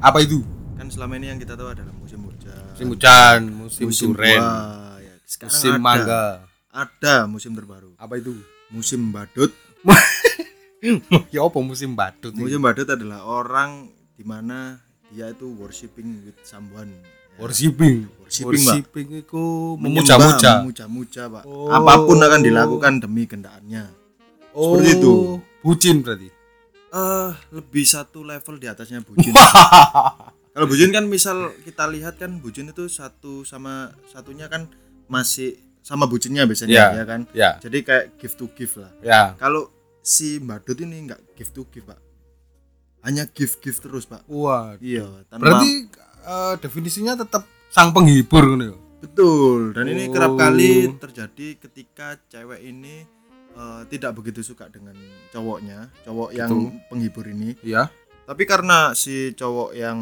Apa itu? Kan selama ini yang kita tahu adalah musim hujan, Musim hujan, musim, duren, buah, ya. Sekarang musim ada, mangga. Ada musim terbaru. Apa itu? Musim badut. ya apa musim badut? ini? Musim badut adalah orang di mana dia itu worshipping with someone. Ya. Worshipping. Worshipping. Worshipping itu memuja-muja. memuja-muja, Pak. Oh. Apa pun akan dilakukan demi kendaannya. Oh, Seperti itu. Bucin berarti. Eh, lebih satu level di atasnya bucin. Kalau bucin kan misal kita lihat kan bucin itu satu sama satunya kan masih sama bucinnya biasanya Ya. ya kan. Ya, Jadi kayak give to give lah. ya. Kalau si Badut ini nggak give to give, Pak. Hanya give give terus, Pak. Wah. Iya, tanpa Berarti eh, definisinya tetap sang penghibur ya. betul. Dan ini kerap Oh. kali terjadi ketika cewek ini eh, tidak begitu suka dengan cowoknya, cowok yang Betul. penghibur ini. Iya. Tapi karena si cowok yang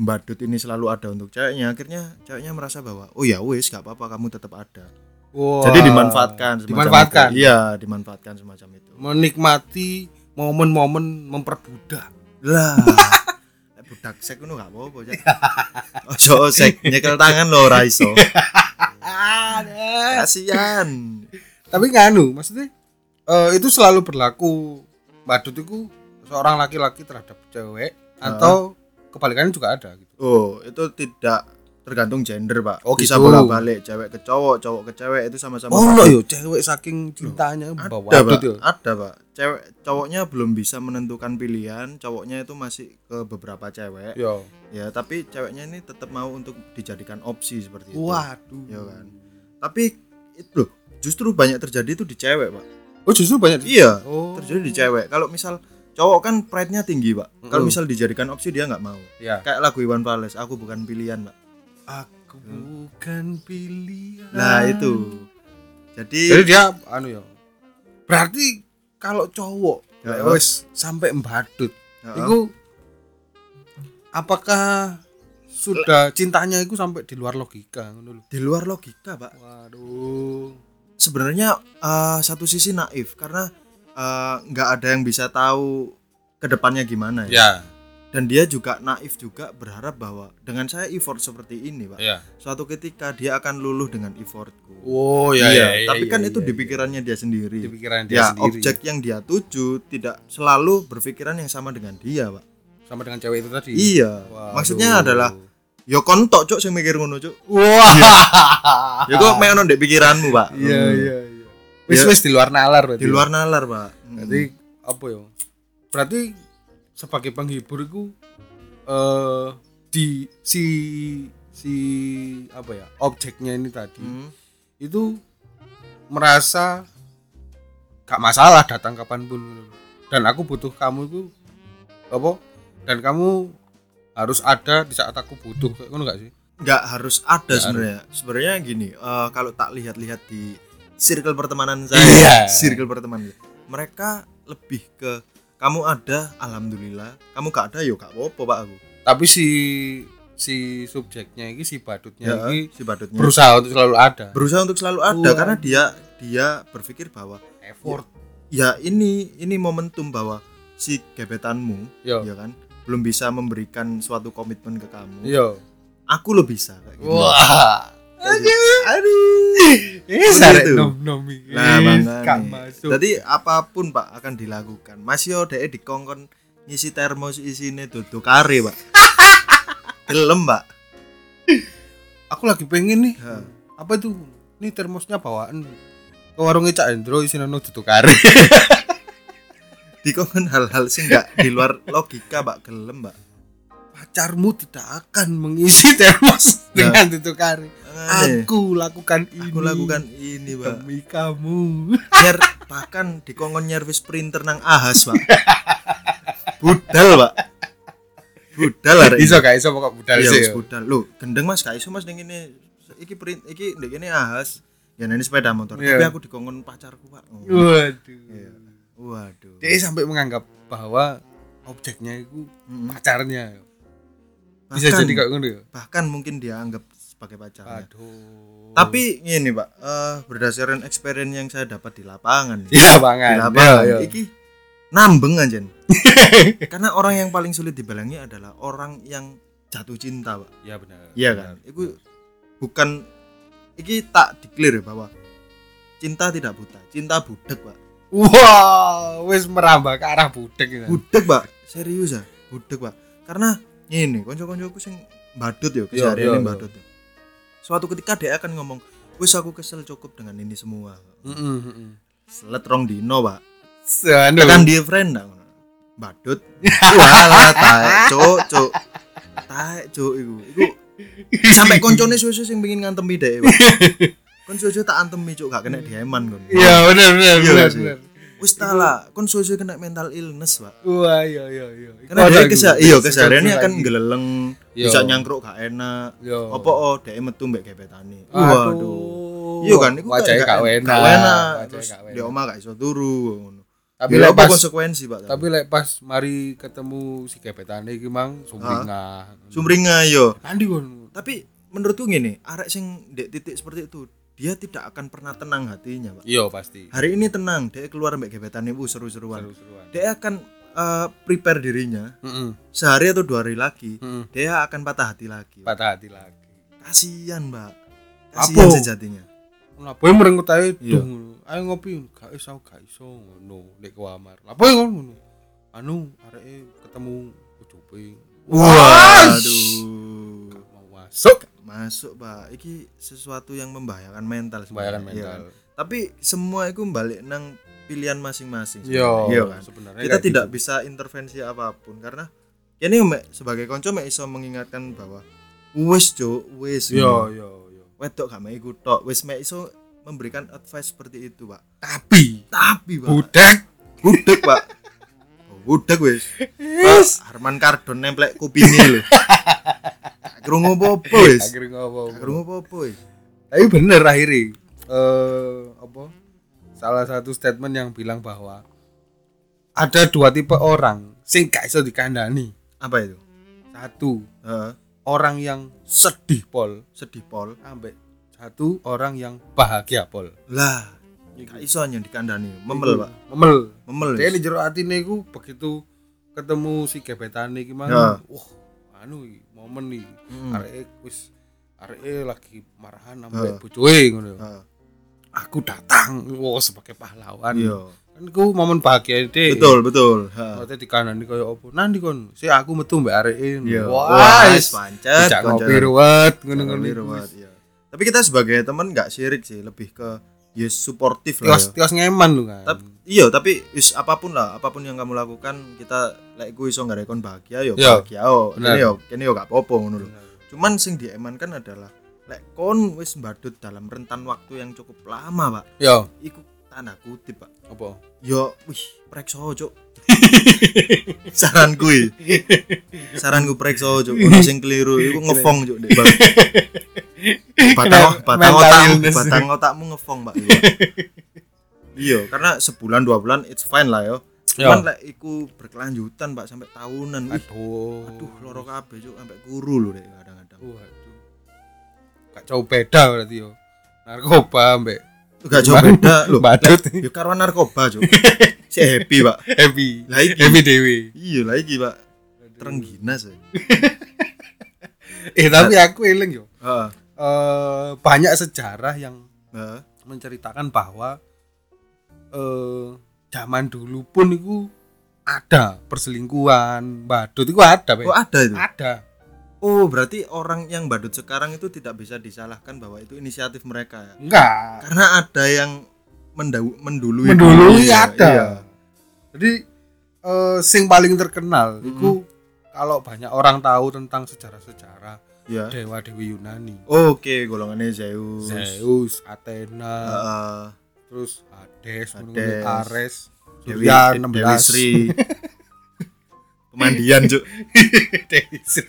badut ini selalu ada untuk ceweknya, akhirnya ceweknya merasa bahwa oh ya wis gak apa-apa kamu tetap ada. Wah. Jadi dimanfaatkan semacam Dimanfaatkan. itu. Iya, dimanfaatkan semacam itu. Menikmati momen-momen memperbudak. Lah. Budak sek ngono gak apa-apa, Cak. Ojo sek nyekel tangan lo ora iso. Kasihan. Tapi nganu, maksudnya eh, itu selalu berlaku badut itu seorang laki-laki terhadap cewek atau kebalikannya juga ada gitu. Oh, itu tidak tergantung gender, Pak. Oh, Bisa gitu. bolak-balik cewek ke cowok, cowok ke cewek itu sama-sama Oh, valid. yo cewek saking cintanya ada bawa pak yo. ada pak cewek cowoknya belum bisa menentukan pilihan cowoknya itu masih ke beberapa cewek Yo. ya tapi ceweknya ini tetap mau untuk dijadikan opsi seperti itu Waduh. ya kan tapi itu loh justru banyak terjadi itu di cewek pak Oh, justru banyak iya Oh. terjadi di cewek kalau misal cowok kan pride-nya tinggi pak kalau Mm-mm. misal dijadikan opsi dia nggak mau Ya. kayak lagu Iwan Fals aku bukan pilihan pak Aku bukan pilihan. nah itu Jadi jadi dia anu ya. Berarti kalau cowok Ya. ya wis sampai mbadut, Ya. itu apakah sudah cintanya itu sampai di luar logika di luar logika pak Waduh. Sebenarnya eh, satu sisi naif karena eh, nggak ada yang bisa tahu ke depannya gimana ya. Ya, Dan dia juga naif juga berharap bahwa dengan saya effort seperti ini, pak, ya. suatu ketika dia akan luluh dengan effortku. Oh Iya, tapi kan itu di pikirannya dia sendiri. di pikiran dia ya, sendiri. objek yang dia tuju tidak selalu berpikiran yang sama dengan dia, pak. sama dengan cewek itu tadi. Iya, Waduh. maksudnya adalah yo kontok cuk sing mikir ngono cuk. wah. Ya kok mek ono ndek pikiranmu, pak. Iya, Hmm. iya, iya. Wis Ya. wis di luar nalar berarti. Di luar nalar, pak. Hmm. Berarti apa ya? Berarti sebagai penghibur itu eh di si si apa ya? Objeknya ini tadi Hmm. itu merasa gak masalah datang kapan pun dan aku butuh kamu itu apa dan kamu harus ada di saat aku butuh. Kayak ngono gak sih? Nggak harus ada sebenarnya. sebenarnya gini eh, kalau tak lihat-lihat di circle pertemanan saya Iya. circle pertemanan mereka lebih ke kamu ada alhamdulillah. Kamu gak ada yo gak apa-apa pak aku. Tapi si si subjeknya ini si badutnya ya ini si badutnya. berusaha untuk selalu ada. Berusaha untuk selalu ada karena dia dia berpikir bahwa effort. ya ini ini momentum bahwa si gebetanmu yo. ya kan belum bisa memberikan suatu komitmen ke kamu yo aku lo bisa kayak gitu. wah gitu. aduh eh Seperti sare itu. nom nom. Nah, makanya. Jadi apa pun Pak akan dilakukan. Mas yo dhek dikongkon ngisi termos isine duduk kare, Pak. Gelem, Pak. aku lagi pengen nih Ha. apa itu ini termosnya bawaan ke warungnya Cak Endro isinya no tutuk kare Dikongkon hal-hal sing enggak di luar logika, Pak. Gelem, Pak. pacarmu tidak akan mengisi termos Nah. dengan tutuk kare Aneh. aku lakukan ini Aku lakukan ini, Pak. demi kamu Nyer bahkan dikongkon nyervis printer nang ahas, Pak. Budal, Pak. Budal arek. iso gak iso pokok budal Iya, sih wis budal. Loh, gendeng Mas, gak iso Mas ning ngene. Iki print iki ndek kene ahas. Ya ini sepeda motor. Iya. Tapi aku dikongkon pacarku, Pak. Oh. waduh Iya. Waduh. dia sampai menganggap bahwa objeknya itu Mm-mm. pacarnya bisa Bahkan- jadi kayak ya bahkan mungkin dia anggap sebagai pacarnya. aduh Tapi ini, Pak, eh, berdasarkan experience yang saya dapat di lapangan nih. ya Di banget lapangan ya, ya. iki nambeng anjen karena orang yang paling sulit dibalangi adalah orang yang jatuh cinta pak ya benar iya kan itu bukan iki tak declare bahwa cinta tidak buta cinta budek pak wah wis merambah ke arah budek ini budek pak. Serius ya? Budek pak. Karena ini konco-koncoku sing badut ya keseharian yo, ini yo. badut ya. suatu ketika dia akan ngomong wis aku kesel cukup dengan ini semua. Heeh heeh selet rong dino pak. Anu. kan dia friend dah badut. Walah taek cuk cuk. Taek cuk iku. Iku sampai koncone susu sing pengin ngantemi dhek Pak. kon susu tak antemi cuk gak kena dieman kon Iya benar benar Iya benar. sih. benar. wis ta lah kon susu kena mental illness pak Wah iya iya iya. karena dia kesa iku. iya kesehariannya kan lagi. geleleng Yo. bisa nyangkruk gak enak Yo. apa oh dhek metu mbek gebetane Waduh. waduh iya kan iku wajahnya gak enak. gak enak terus di enak. omah gak iso turu ngono Tapi Ya, lek pas konsekuensi pak tapi lek pas mari ketemu si gebetane iki mang sumringah. sumringah yo Andi kon. tapi menurutku gini arek sing dek titik seperti itu dia tidak akan pernah tenang hatinya pak Iya pasti. hari ini tenang dia keluar mbak gebetan ibu seru-seruan Seru-seruan. dia akan eh, prepare dirinya Heeh. sehari atau dua hari lagi Heeh. dia akan patah hati lagi Patah hati lagi. kasihan mbak Apa? kasihan sejatinya Lah boy merenggut ae Iya. Ayo ngopi, gak iso gak iso ngono nek kamar. Lah boy ngono. Anu areke ketemu ucupe. waduh Gak mau masuk. Masuk pak iki sesuatu yang membahayakan mental Membahayakan sebenarnya, iya mental. kan? tapi semua itu balik nang pilihan masing-masing Iya, sebenarnya. iya kan sebenarnya kita tidak gitu. bisa intervensi apa pun karena ini mek sebagai konco mek iso mengingatkan bahwa wis cuk wis Iya, iya, iya. wedok gak mek iku tok wis mek iso memberikan advice seperti itu pak Tapi tapi pak budak budek pak budek wis. Pak Harman Kardon nemplek kupingnya lho. Krungu apa-apa wis. Akhirnya ngopo. Gak krungu apa-apa wis. Tapi bener akhirnya eh apa? Salah satu statement yang bilang bahwa ada dua tipe orang sing gak iso dikandani. apa itu? Satu, Heeh, orang yang sedih pol. Sedih pol. Ambek. Satu orang yang bahagia pol. lah gak iso yang dikandani memel pak Memel. memel di jero atine iku begitu ketemu si gebetane iki mang. Ya. Wah, anu iki, momen iki. Mm. Areke wis areke lagi marahan Ya. ambek bojoe ngono. Heeh, Aku datang, wow sebagai pahlawan. iya Kan iku momen bahagia deh. betul betul Heeh. Kanan kaya apa? Nanti kon, si aku metu mbak areke. Iya. Wah, Wah, wis pancet. Pancet. ngopi ruwet ngono-ngono. Iya. Tapi kita sebagai teman nggak syirik sih, lebih ke ya suportif lah. Tios ya. tios ngeman lu kan. Tapi iya, tapi wis apa pun lah, apa pun yang kamu lakukan, kita lek ku iso nggarekon bahagia yo Iya, bahagia oh. bener. Kene yo kene yo gak apa-apa ngono lho. Cuman sing diemankan adalah lek kon wis mbadut dalam rentan waktu yang cukup lama, Pak. Yo, Iku tanda kutip, Pak. apa? Yo, wih, prekso, Cuk. Saranku iki. Saranku prekso, Cuk. Ono sing keliru iku ngefong, Cuk, Dek, Bang. Batang batang Mental otakmu, ngefong, Pak. Iya. Iya, karena sebulan dua bulan it's fine lah yo. Cuman lek iku berkelanjutan, Pak, sampai tahunan. Aduh. aduh loro kabeh, Cuk, sampai guru lho Dek kadang-kadang. Waduh. Gak jauh beda berarti yo. Narkoba mbek Gak jauh beda lho. badut. Yo karo narkoba, Cuk. Si happy, Pak. Happy. Lah iki. Happy dewe. Iya lah iki, Pak. Terengginas. ya. Eh tapi aku eling yo. Heeh. Eh banyak sejarah yang Heeh. menceritakan bahwa eh zaman dulu pun itu ada perselingkuhan, badut itu ada, Be. Oh, ada itu. Ada. Oh, berarti orang yang badut sekarang itu tidak bisa disalahkan bahwa itu inisiatif mereka ya. Enggak. Karena ada yang mendau- mendului Mendului Iya, ada. iya. Jadi eh sing paling terkenal Mhm. itu kalau banyak orang tahu tentang sejarah-sejarah Iya. dewa dewi Yunani, Oke, golongannya Zeus. Zeus, Athena, Heeh. terus Hades, Hades. Ares, Dewi, Surya Dewi 16 Sri. Pemandian, Cuk. Dewi Sri.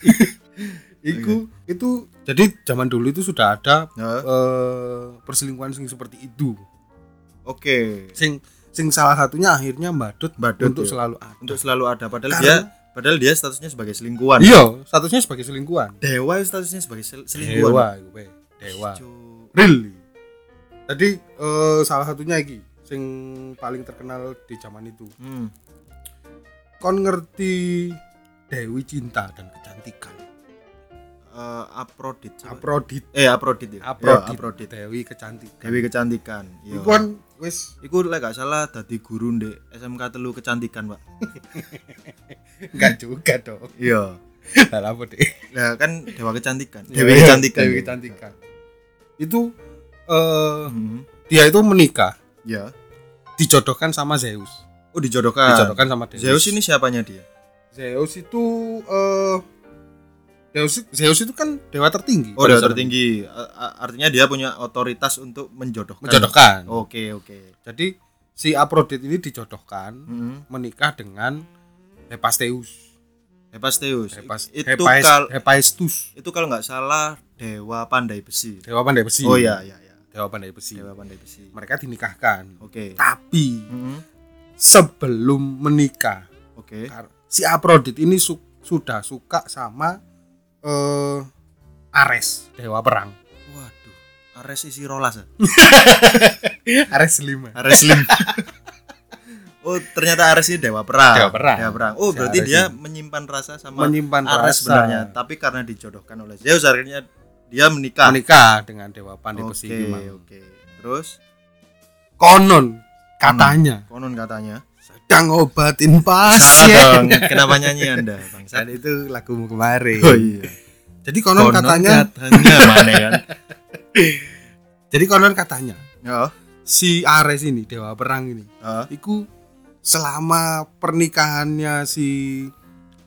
Iku itu jadi zaman dulu itu sudah ada Heeh. eh, perselingkuhan sing seperti itu. Oke. Sing sing salah satunya akhirnya badut, Badut, untuk ya. selalu ada. Untuk selalu ada padahal Karena- dia padahal dia statusnya sebagai selingkuhan. Iya, statusnya sebagai selingkuhan. Dewa statusnya sebagai sel- selingkuhan. Dewa, Be. Dewa. Cuk. Real. Jadi eh, salah satunya iki sing paling terkenal di zaman itu. Hmm. kon ngerti Dewi cinta dan kecantikan Eh, Aprodit. Aprodit Eh Aprodit ya. Aprodit, Ya, Aprodit. Dewi kecantikan Dewi kecantikan. Iya. Iku kan wis Iku lek gak salah dadi guru ndek SMK telu kecantikan, Pak. enggak juga dong Iya. lah apa deh Lah kan dewa kecantikan. Dewi Dewi kecantikan. Dewi kecantikan itu eh Hmm. dia itu menikah Ya. dijodohkan sama Zeus Oh dijodohkan. dijodohkan sama Deus Zeus ini siapanya dia? Zeus itu eh Zeus Zeus itu kan dewa tertinggi Oh, dewa tertinggi. Artinya dia punya otoritas untuk menjodohkan. menjodohkan Oke, oke. jadi si Aprodit ini dijodohkan Hmm. menikah dengan Hephaestus Hephaestus. Hephaes- itu Hephaes- kal Hephaestus itu kalau nggak salah dewa pandai besi. dewa pandai besi Oh iya, iya, iya. dewa pandai besi Dewa pandai besi. mereka dinikahkan Oke. tapi Hmm. sebelum menikah Oke. kar- si Aprodit ini su- sudah suka sama eh Ares dewa perang Waduh. Ares isi rolas. ya? Ares 5 Ares Lim. oh, ternyata Ares ini dewa perang. Dewa perang. Dewa perang. Oh, Si berarti Ares dia ini. menyimpan rasa sama menyimpan Ares rasa. sebenarnya, tapi karena dijodohkan oleh Zeus akhirnya dia menikah. menikah dengan dewa pandai Oke, Mang. oke. Terus konon katanya konon katanya sedang ngobatin Salah pasien dong. Kenapa nyanyi Anda, Bang? dan itu lagumu kemarin Oh iya. jadi konon, katanya katanya mana kan? jadi konon katanya Ya. si Ares ini dewa perang ini Heeh. itu selama pernikahannya si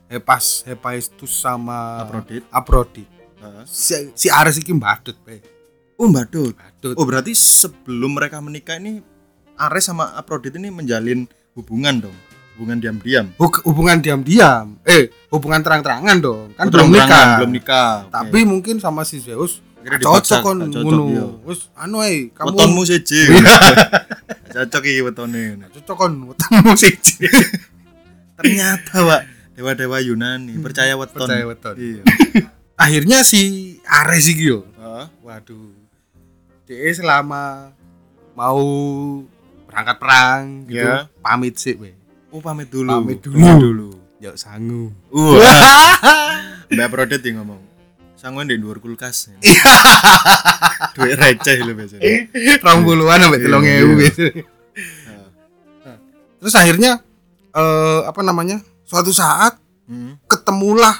Hepas Hephaestus sama Aphrodite. Aphrodite Heeh. si, si Ares ini badut be. Oh, Mbadut. badut Oh, berarti sebelum mereka menikah ini Ares sama Aphrodite ini menjalin hubungan dong. Hubungan diam-diam. Hubungan diam-diam eh hubungan terang-terangan dong kan belum nikah Belum nikah. Oke. tapi mungkin sama si Zeus cocok kon cocok, ngono iya. wis anu ae kamu wetonmu siji. Cocok iki wetone. cocok kon wetemu siji Ternyata, Pak, dewa-dewa Yunani percaya weton. Percaya weton. Iya. akhirnya si Ares iki yo Heeh. waduh dia selama mau berangkat perang gitu Ya. pamit sih we Oh, pamit dulu. Pamit dulu. Pamit dulu. yuk sangu Uh. Mbak Prodet yang ngomong. Sangguan di luar kulkas. Duit receh lu biasanya. rong puluhan sampai Iya, telung iya. ewu biasanya. terus akhirnya eh apa namanya suatu saat Hmm. ketemulah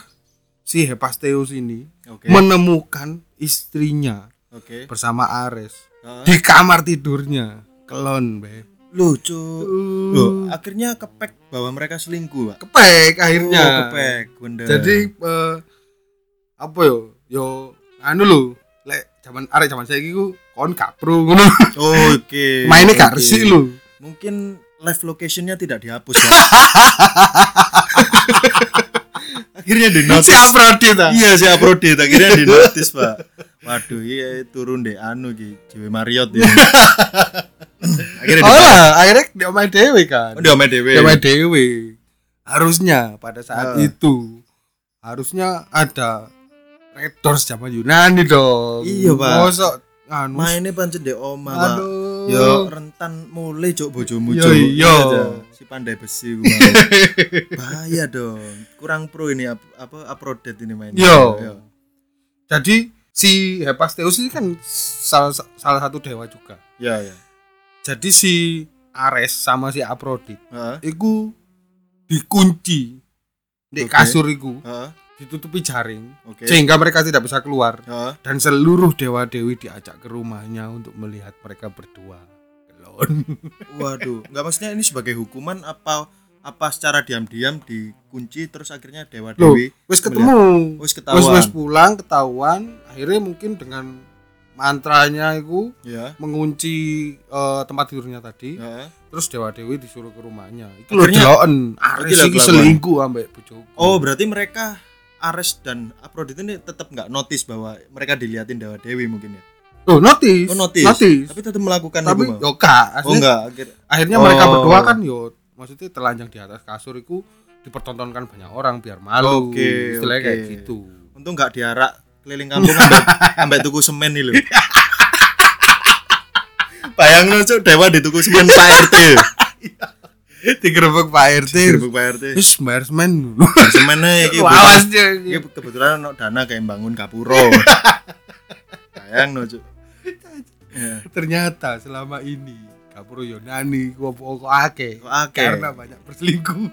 si Hephaestus ini Oke. menemukan istrinya Oke. bersama Ares di kamar tidurnya kelon be Lucu. Uh, Loh, akhirnya kepek bahwa mereka selingkuh, Pak. kepek akhirnya Oh, kepek, bener. jadi eh, apa yo yo anu lo lek zaman arek zaman saya ku kon kapro ngono Oh, oke. mainnya gak Oke. resik lo Mungkin live locationnya tidak dihapus, Pak. akhirnya di si notice. Aphrodite ta Iya, si Aphrodite akhirnya di notice, Pak. Waduh, iya turun deh anu ki, Dewi Marriott ya. akhirnya oh di lah akhirnya dia main dewe kan Oh, main dewe. dewe harusnya pada saat Ah. itu harusnya ada Red Doors zaman Yunani dong Iya, Pak. Mosok anu Mainnya pancen deh oma, Pak. Yo rentan mulai cok bojomu Yo, cok. iya. Si pandai besi gue. Bahaya dong. Kurang pro ini ap- apa Aphrodite ini main. Yo. jadi si Hephaestus ini kan salah salah satu dewa juga Ya ya. Jadi si Ares sama si Aphrodite Heeh. iku dikunci di Oke. kasur iku Heeh. ditutupi jaring Oke. sehingga mereka tidak bisa keluar Heeh. dan seluruh dewa dewi diajak ke rumahnya untuk melihat mereka berdua Kelon. Waduh, nggak maksudnya ini sebagai hukuman apa apa secara diam-diam dikunci terus akhirnya dewa Loh, dewi wis ketemu wis wis ketahuan. wis pulang ketahuan akhirnya mungkin dengan mantranya itu Ya. mengunci eh, tempat tidurnya tadi Heeh. terus dewa dewi disuruh ke rumahnya itu deloken Ares kelakuan. selingkuh ambek bojoku Oh, berarti mereka Ares dan Aphrodite ini tetap nggak notice bahwa mereka diliatin dewa dewi mungkin ya. oh notice Oh, notice. notice Tapi tetap melakukan tapi yo kak Oh enggak, akhir akhirnya Oh. mereka berdua kan yo maksudnya telanjang di atas kasur itu dipertontonkan banyak orang biar malu Oke, istilahnya oke. kayak gitu untung nggak diarak keliling kampung ambek ambek tuku semen nih lho. Bayang lu cuk dewa dituku semen Pak RT. digerebek Pak RT Gerbek Pak RT. wis bayar semen Semene iki. lawas dia Iki kebetulan ono dana kayak bangun kapuro. Sayang no, Cuk. Ya. ternyata selama ini Kapuro Yunani kok kok akeh Kok akeh? karena banyak perselingkuhan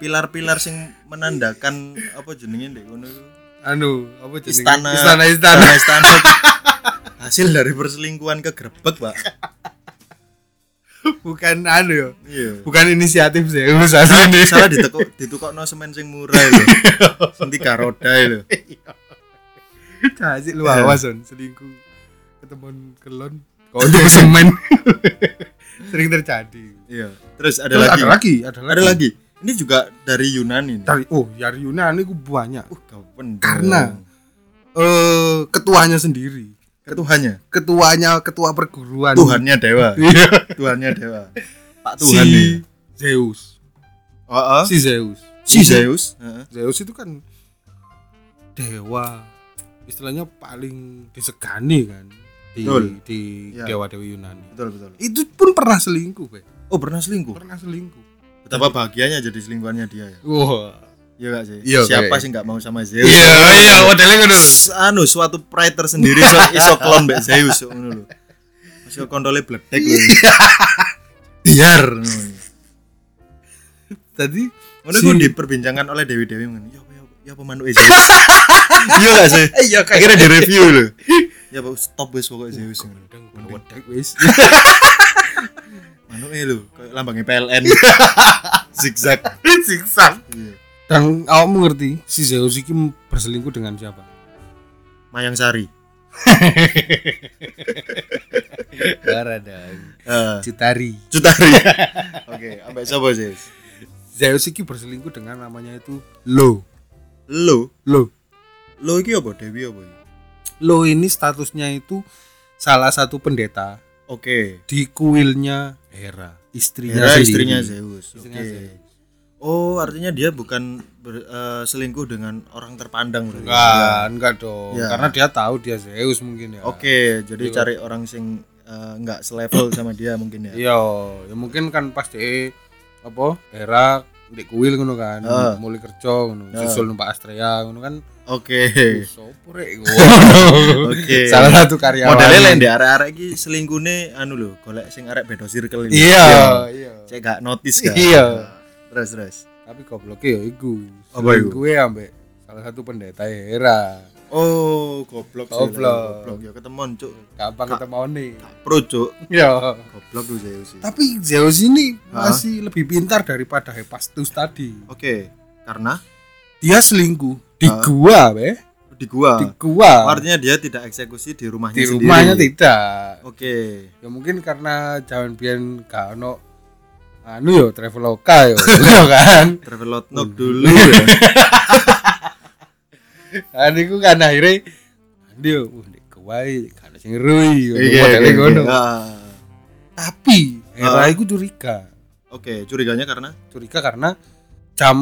Pilar-pilar sing menandakan apa jenenge ndek iku? Anu apa jenenge Istana istana istana istana itu hasil dari perselingkuhan kegerebek, Pak. bukan anu ya Iya. bukan inisiatif Zeus Salah, asline salah ditekuk ditukokno semen sing murah lho. Sing tiga roda lho. Cacik lu awas on selingkuh ketemuan kelon kau semen sering terjadi Iya. Terus ada Terus lagi. ada lagi ada lagi Ada lagi. Ini juga dari Yunani nih. dari oh dari Yunani ku banyak Uh, Karena- eh ketuanya sendiri ketuhannya, ketuanya ketua perguruan Tuhannya dewa, Iya. Tuhannya dewa. Pak Tuhan si nih. Zeus Oh, oh. si Zeus si Zeus. Heeh. Zeus itu kan dewa istilahnya paling disegani kan di Betul. di Ya. dewa dewi Yunani Betul betul. itu pun pernah selingkuh Be. Oh, pernah selingkuh. pernah selingkuh Betapa bahagianya jadi selingkuhannya dia ya. wah Iya gak sih? Iya, Siapa kayak- sih nggak mau sama Zeus? iya iya modelnya ngono anu suatu pride tersendiri iso, iso klon mbek Zeus ngono lho. Masih kontole bledek lho. Biar. ngono. tadi Ngono Si- diperbincangkan oleh Dewi-dewi ngono. Ya apa ya apa, ya manuke Zeus. Iya gak sih? iya Akhirnya di review lho. Ya apa stop wis pokoknya Zeus ngono. wedek wis Manuke lho, kayak lambangnya PLN. Zigzag. siksa Iya. dan awakmu ngerti si Zeus iki berselingkuh dengan siapa Mayang Sari. Bara dong Eh, Citari Cutari. Oke, ambek sapa sih? Zeus iki berselingkuh dengan namanya itu Lo Lo, Lo lo iki apa Dewi apa? Lo ini statusnya itu salah satu pendeta Oke. di kuilnya Hera, istrinya Hera sendiri. istrinya Zeus. Oke. Zeus. Oh, artinya dia bukan ber- eh, selingkuh dengan orang terpandang berarti. Enggak, enggak dong. Ya. Karena dia tahu dia Zeus mungkin ya. Oke, jadi Iya. cari orang sing eh, enggak selevel sama dia mungkin ya. Iya, ya mungkin kan pas dia apa? Hera di kuil ngono kan, Ah. mulai kerja ngono, Ah. susul numpak Astrea ngono kan. Oke. Sopo rek Oke. Salah satu karyawan. Modelnya lain deh arek-arek iki selingkuhne anu lho, golek sing arek beda circle ini. Iya, iya. Saya gak notice kan. Iya. Terus terus. Tapi gobloknya ya iku. Apa iku? Gue ambek salah satu pendeta Hera. Oh, goblok sih. Goblok. Goblok ya ketemuan, Cuk. Gampang ketemu nih. Pro, Cuk. Iya. Goblok tuh Zeus sih. Tapi Zeus ini Hah? masih lebih pintar daripada Hephaestus tadi. Oke, karena Dia selingkuh di Hah? gua, be. di gua. Di gua. Artinya dia tidak eksekusi di rumahnya di sendiri. rumahnya tidak. Oke. Ya mungkin karena zaman biyen gak ono anu yo traveloka yo, yo kan. Travel knock dulu ya. Nah, niku kan akhirnya dia uh nek kuwi kan sing Iya, modele iya, ngono. iya. Tapi Hera Ah. iku curiga. Oke, curiganya karena Curiga karena jam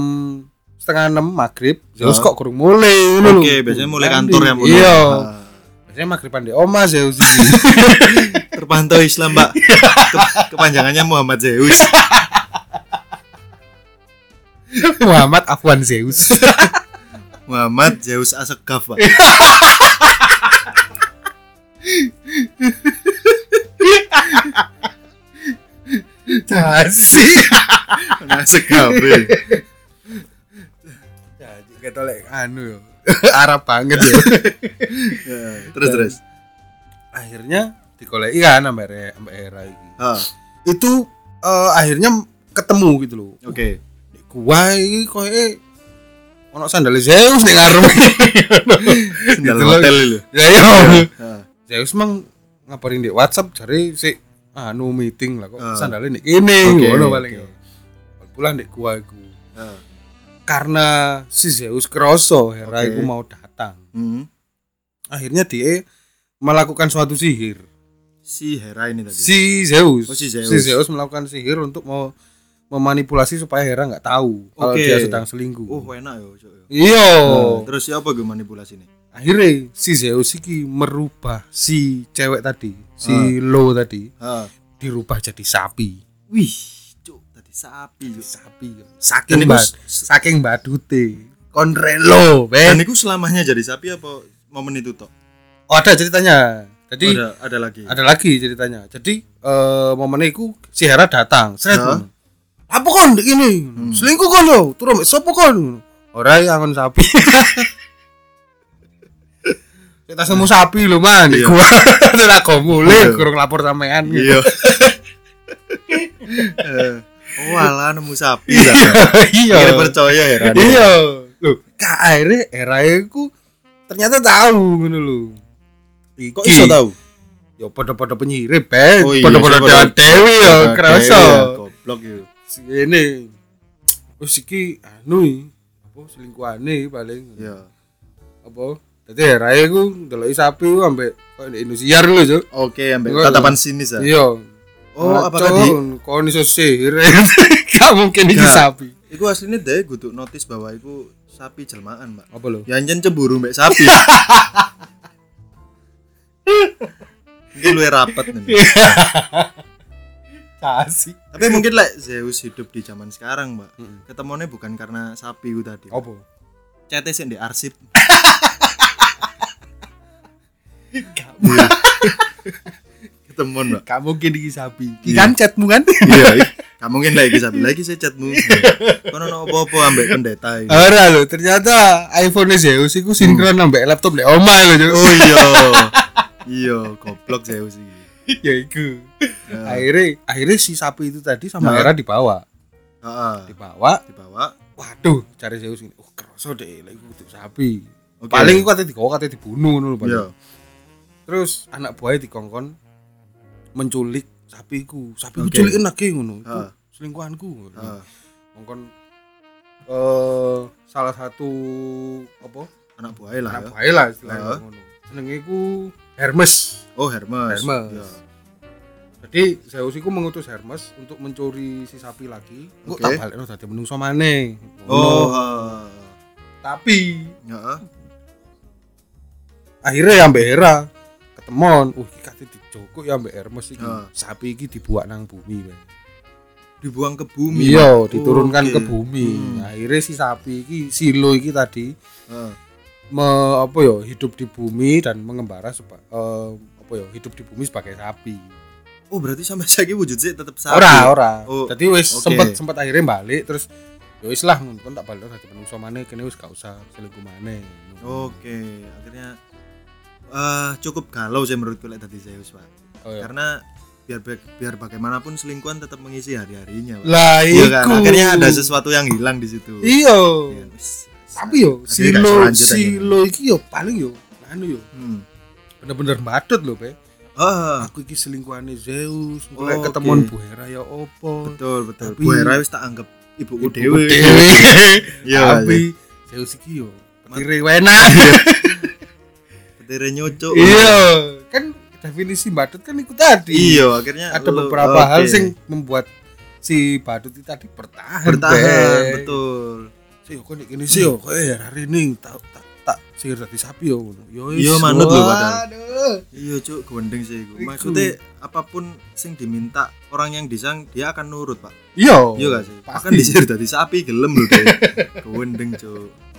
setengah enam maghrib Zeus kok kurang mulai ngono. Oke, biasanya mulai kantor ya mulai. Iya. Ah. Biasanya maghriban di oma Zeus iki. Terpantau Islam. Ke- kepanjangannya Muhammad Zeus. Muhammad Afwan Zeus. Muhammad Zeus Asegaf, Pak. Dasi. Asegaf. ya. Jadi ketolek anu yo. Arab banget ya. Ya, Terus terus. akhirnya dikoleki kan sampai sampai Hera iki. Ah, Itu eh, akhirnya ketemu gitu loh. Oke. Di gua iki koyo ono sandal Zeus ning ngarep. Loh. hotel itu. Ya yo. Ah, Zeus mang ngabarin di WhatsApp cari si anu meeting lah kok Ah. sandalnya nih kene Oke, ngono paling yo. Pulang di gua iku. ah. Karena si Zeus kroso Hera iku mau datang. Hmm. Akhirnya dia melakukan suatu sihir. Si Hera ini tadi. Si Zeus. Oh, si Zeus. melakukan sihir untuk mau memanipulasi supaya Hera nggak tahu kalau Oke. dia sedang selingkuh. Oh, enak yo. Iya. Nah, terus siapa gue manipulasi nih? Akhirnya si Zeus iki merubah si cewek tadi, si Ah. Lo tadi Ah. dirubah jadi sapi. Wih, cuk, tadi sapi Cuk. sapi yo. Saking s- saking badute kon relo dan ben itu selamanya jadi sapi apa momen itu toh oh ada ceritanya jadi ada ada lagi ada lagi ceritanya jadi eh momennya itu si Hera datang seret Hah? Apa kon ini? Selingkuh kon lo turun mek kon. Ora ya kon sapi kita semua sapi lo man. Iya. gua aku mulai Iya. kurang lapor sampean. Iya. Eh, oh alah nemu sapi. Iya. Akhirnya percaya ya iya. Lho kak akhirnya era ku ternyata tahu ngono lho. Kok iso tahu? Ya penyirip Oh iya, pada-pada sih, dewa pada- dewi ya kerasa ya, goblok itu ini wis iki anu apa selingkuhane paling. Iya. Apa dadi rae ku ndeloki sapi ku ambek kok di Indosiar lho cuk. Oke ambek tatapan sinis ya? Iya. Oh Nah, apakah Cuk, di kon iso sihir? Gak mungkin iki sapi. Iku aslinya deh kudu notis bahwa iku sapi jelmaan, Mbak. apa lho? Ya anjen cemburu mbek sapi. Mungkin lu rapat nih. Kasih Tapi mungkin lah Zeus hidup di zaman sekarang, Mbak. Mm. Ketemuannya bukan karena sapi itu tadi. apa Chatnya sih di arsip. Ketemuan, Mbak. gak mungkin iki sapi iki kan chatmu kan Iya, kamu mungkin lagi sapi lagi saya chatmu. Kono no apa-apa ambek pendeta ini. Ora lho, ternyata iPhone Zeus iku sinkron ambek laptop lek omah lho. Oh iya. Iya, goblok Zeus iki. ya iku. Ya. Akhirnya akhirnya si sapi itu tadi sama Nah. Hera dibawa. Heeh. Dibawa. Dibawa. Waduh, cari Zeus ini. Oh, kerasa deh lagi kudu sapi. Oke. Paling iku katanya dibawa katanya dibunuh Pak. Iya. Terus anak buahnya dikongkon menculik sapiku. Sapiku Oke. culikin lagi ngono. Ah. selingkuhanku. Heeh. Kongkon eh salah satu apa? Anak buahnya lah anak ya. buahnya lah istilahnya Ah. ngono. Jenenge iku Hermes. Oh, Hermes. Hermes. Iya. Jadi Zeus iku mengutus Hermes untuk mencuri si sapi lagi. Kok Oke. tak balekno dadi menungso maneh. Oh, tapi Heeh. akhirnya ya Mbak Hera ketemon. Uh, iki kate dijoko ya Mbak Hermes iki. Ah. Sapi iki dibuat nang bumi, Mbak. Dibuang ke bumi. Iya, diturunkan Oke. ke bumi. Hmm. Akhirnya si sapi iki silo iki tadi Heeh. Me, apa ya hidup di bumi dan mengembara seba, eh, apa ya hidup di bumi sebagai sapi. Oh, berarti sampai saiki wujud sih tetap sapi. Ora, ora. Oh, Jadi wis oke. sempet sempet akhirnya balik terus ya wis lah ngono tak balik dadi menungso maneh kene wis gak usah selingkuh maneh. Oke, akhirnya eh cukup galau sih menurutku lek tadi Zeus, Pak. Oh, iya. Karena biar biar bagaimanapun selingkuhan tetap mengisi hari-harinya, Pak. Lah Iya kan? Akhirnya ada sesuatu yang hilang di situ. Iya. Iya, wis. Tapi yo silo silo iki yo paling yo anu yo Hmm. bener-bener badut lho, Pe. Ah, Aku iki selingkuhane Zeus, Oh, mulai oke. ketemuan Bu Hera ya opo. betul betul. Tapi- Bu Hera wis tak anggap ibuku dewe. Dewe. Iya. Tapi Zeus iki yo petire enak. Petire nyocok. Iya, kan definisi badut kan ikut tadi. Iya, akhirnya Ada beberapa hal oke. sing membuat si badut itu tadi bertahan. bertahan, Beng. betul. Sih, kok nek gini sih yo, kok ya hari ini tak tak tak sihir dadi sapi yo ngono. Yo. Iya, manut lho, padahal. Iya, Cuk, gendeng sih iku. Maksudnya apa pun sing diminta orang yang disang dia akan nurut, Pak. Iya. Iya gak sih? Bahkan disir dadi sapi gelem lho deh. Gendeng, Cuk.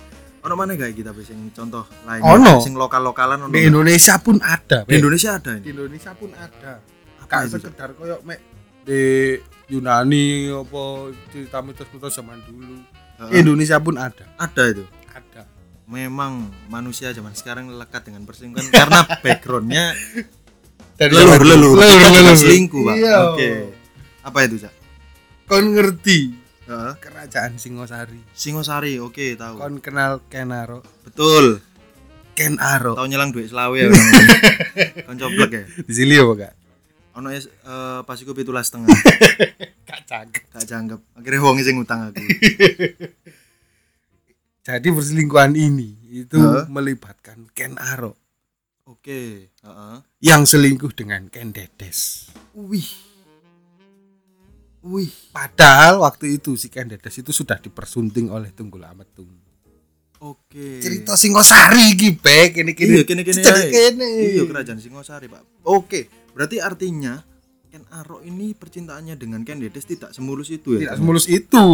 Ono mana gak kita sing contoh lain Ono. sing lokal-lokalan ono. Di? Indonesia pun ada. Di. Indonesia ada Di. Indonesia pun ada. Apa sekedar koyo mek di Yunani apa cerita mitos-mitos zaman dulu. Heeh. Indonesia pun ada. Ada itu. Ada. Memang manusia zaman sekarang lekat dengan perselingkuhan karena backgroundnya Dari leluhur selingkuh, Pak. Iya. Oke. Apa itu, Cak? Kon ngerti Heeh. kerajaan Singosari. Singosari, oke, tahu. Kon kenal Kenaro. Betul. Ken Aro. Tahu nyelang duit selawe ya. Kan coplek ya. Di sini apa gak? Ono es eh, pas iku 17 setengah. Gak cakep. Gak jangkep. Akhirnya wong sing ngutang aku. Jadi perselingkuhan ini itu Hah? melibatkan Ken Aro Oke, heeh. yang selingkuh dengan Ken Dedes. Wih. Wih. Padahal waktu itu si Ken Dedes itu sudah dipersunting oleh Tunggul Ametung. Oke. Cerita Singosari iki, Bek. Ini Iya, kene-kene Cerita ae. kene. Iya, kerajaan Singosari, Pak. Oke, berarti artinya Ken Arok ini percintaannya dengan Ken Dedes tidak semulus itu ya Tidak semulus itu.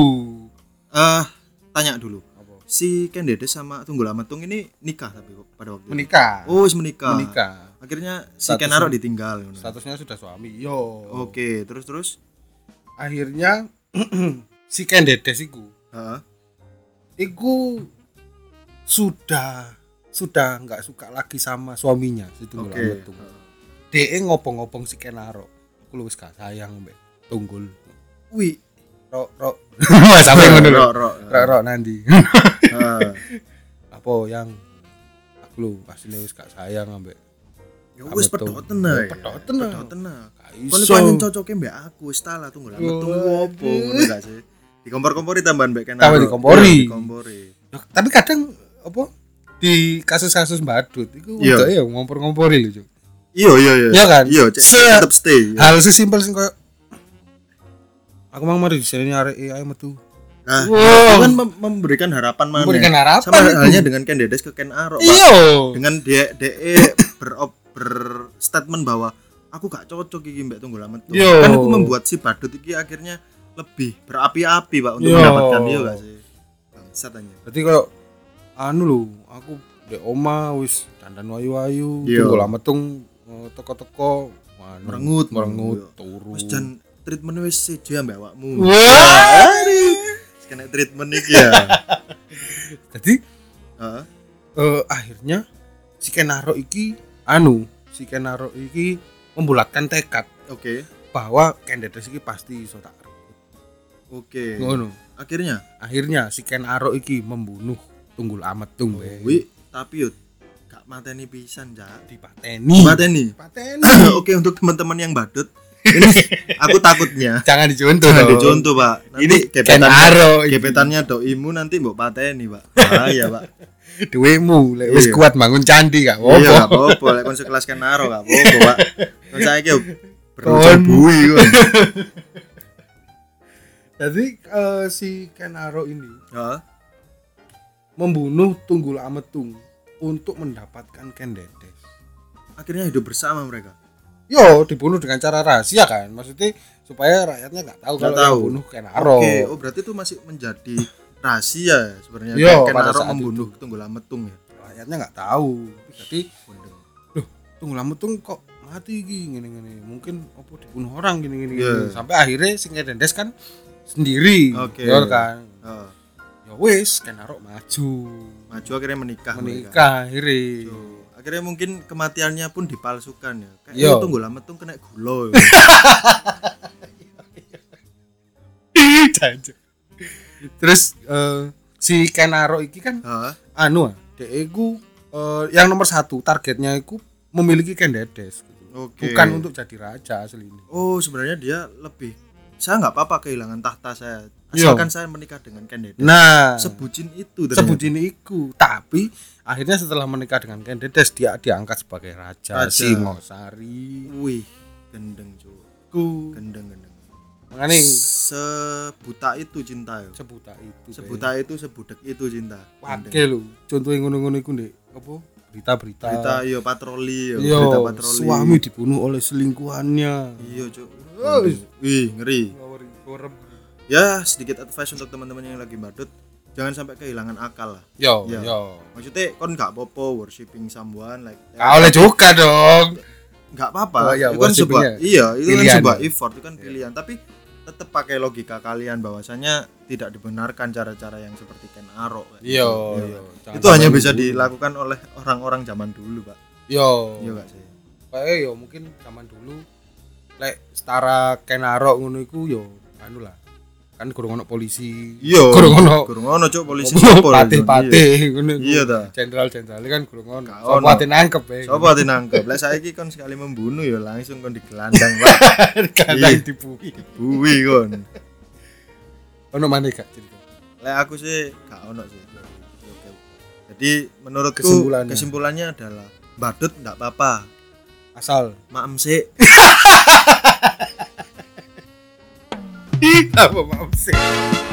eh tanya dulu Apa? si Ken Dedes sama Tunggul Ametung ini nikah tapi pada waktu itu Menikah. oh menikah Menikah. akhirnya si Statusnya- Ken Arok ditinggal. Statusnya sudah suami. Yo. oke terus terus Akhirnya si Ken Dedes iku, Heeh. iku sudah sudah nggak suka lagi sama suaminya si Tunggul oke Ametung. Dia ngopong-ngopong si Ken Arok. Aku lu gak sayang mbek Tunggul. wih Rok rok. Mas apa ngono lho. Rok, rok. Rok rok nanti. Heeh. Apa yang aku lu asline wis gak sayang ambek Ya wis pedoten ae. Ya, pedoten ae. Pedoten gak Kon iso. pancen cocoke mbek aku wis ta lah tunggu lah Yo, metu opo ngono gak sih? Dikompor-kompori tambahan mbek Ken Tambah dikompori. Iya, Dikompori. Tapi kadang apa di kasus-kasus badut itu Iya. wedok ya ngompor-ngompori lho, Cuk. Iya iya iya. Iya kan? Iya, tetep stay. iya. Hal sesimpel sing koyo Aku mau mari di sini arek ayo metu. Nah, Wow. itu kan mem- memberikan harapan mana? Memberikan harapan Sama itu. halnya dengan Ken Dedes ke Ken Arok. Iya. Dengan dia DE ber, berstatement bahwa aku gak cocok iki mbak Tunggul Amet tuh. Yo. Kan aku membuat si badut iki akhirnya lebih berapi-api Pak untuk Yo. mendapatkan dia gak sih? Bangsat aja. Berarti koyo anu lho, aku dek oma wis dandan wayu-wayu, tunggu lama tung teko-teko anu, Merengut. merengut Iya. turu. Wis jan treatment wis sejo mbak awakmu. Wah. Wis Kena treatment iki ya. Jadi Heeh. eh, akhirnya si Kenaro iki anu, si Kenaro iki membulatkan tekad Oke. bahwa Ken Dedes iki pasti iso tak rebut. Oke. Ngono. Akhirnya Akhirnya si Ken Arok iki membunuh Tunggul Ametung be. Wi, tapi yuk mateni pisan, Cak. dipateni. Mateni. Dipateni. Oke untuk teman-teman yang badut, ini aku takutnya Jangan dicontoh jangan dicontoh, Pak. Nanti Ini Arok iki. gebetannya doimu nanti mbok pateni, Pak. Bahaya, Pak. Duwemu lek wis Iya. kuat bangun candi gak Iya, gak apa-apa. apa-apa. Lek kon sekelas Ken Arok gak apa-apa, Pak. Kon saiki Kon. bui kon. Jadi eh, si Ken Arok ini Heeh. membunuh Tunggul Ametung untuk mendapatkan Ken Dedes. Akhirnya hidup bersama mereka. Yo, dibunuh dengan cara rahasia kan. Maksudnya supaya rakyatnya nggak tahu Nggak kalau tahu. yang bunuh Ken Arok. Oke, oh berarti itu masih menjadi rahasia ya sebenarnya. Iya, Ken pada Arok saat membunuh Tunggul Ametung ya. Rakyatnya nggak tahu. Jadi loh Tunggul Ametung kok mati gini gini. Mungkin apa dibunuh orang gini gini. Iya. gini. Sampai akhirnya si Ken Dedes kan sendiri. Oke. Ya kan. Heeh. Ya wis Ken Arok maju. Maju akhirnya menikah. Menikah akhirnya. Tuh. Akhirnya mungkin kematiannya pun dipalsukan ya. Kayak Iya. itu tunggu lama tuh kena gula. ya. Terus eh, si Kenaro iki kan Heeh. anu dek iku eh, yang nomor satu targetnya iku memiliki Ken Dedes gitu. Oke. bukan untuk jadi raja asli ini Oh, sebenarnya dia lebih saya nggak apa-apa kehilangan tahta saya. Iya. Asalkan saya menikah dengan Ken Dedes. nah Sebucin itu ternyata. sebutin iku tapi akhirnya setelah menikah dengan Ken Dedes dia diangkat sebagai raja, Raja. Singosari Wih, gendeng cuy. ku Gendeng gendeng. mengenai Sebuta itu cinta ya. sebuta itu Sebuta itu sebudek itu cinta. Wakil lu contohnya ngono-ngono iku ndek apa berita-berita Berita iya patroli ya, Iya, berita patroli. suami dibunuh oleh selingkuhannya. Iya. Oh, Wih, ngeri. Yo, Ya, sedikit advice untuk teman-teman yang lagi badut, jangan sampai kehilangan akal lah. yo, Iya. yo. Maksudnya kon nggak popo worshiping someone like Gak oleh juga dong. nggak apa-apa. Oh, iya, itu kan sebuah iya, itu kan pilihan sebuah ya. effort, itu kan pilihan, tapi tetap pakai logika kalian bahwasanya tidak dibenarkan cara-cara yang seperti Ken Arok. Yo, gitu. Iya, yo. Itu hanya bisa membunuh. dilakukan oleh orang-orang zaman dulu, Pak. Yo. Iya gak sih? Kayak yo mungkin zaman dulu lek setara kenarok ngono iku yo anu lah. Kan kurang ono polisi. Iya. Kurang ono. Kurang ono cuk polisi Apa, sopor. Patih-patih ngono. Iya ta. Jenderal-jenderal kan kurang ono. Sopo ate nangkep ya. Sopo ati nangkep. Lah saiki kon sekali membunuh ya langsung kon digelandang, Pak. Kadang Iya. dibui. Buwi kon. Ono maneh gak cerita. Lek aku sih gak ono sih. Oke. Jadi menurutku Kesimpulannya. kesimpulannya adalah badut ndak apa-apa. Asal Maem sih. apa maaf sih.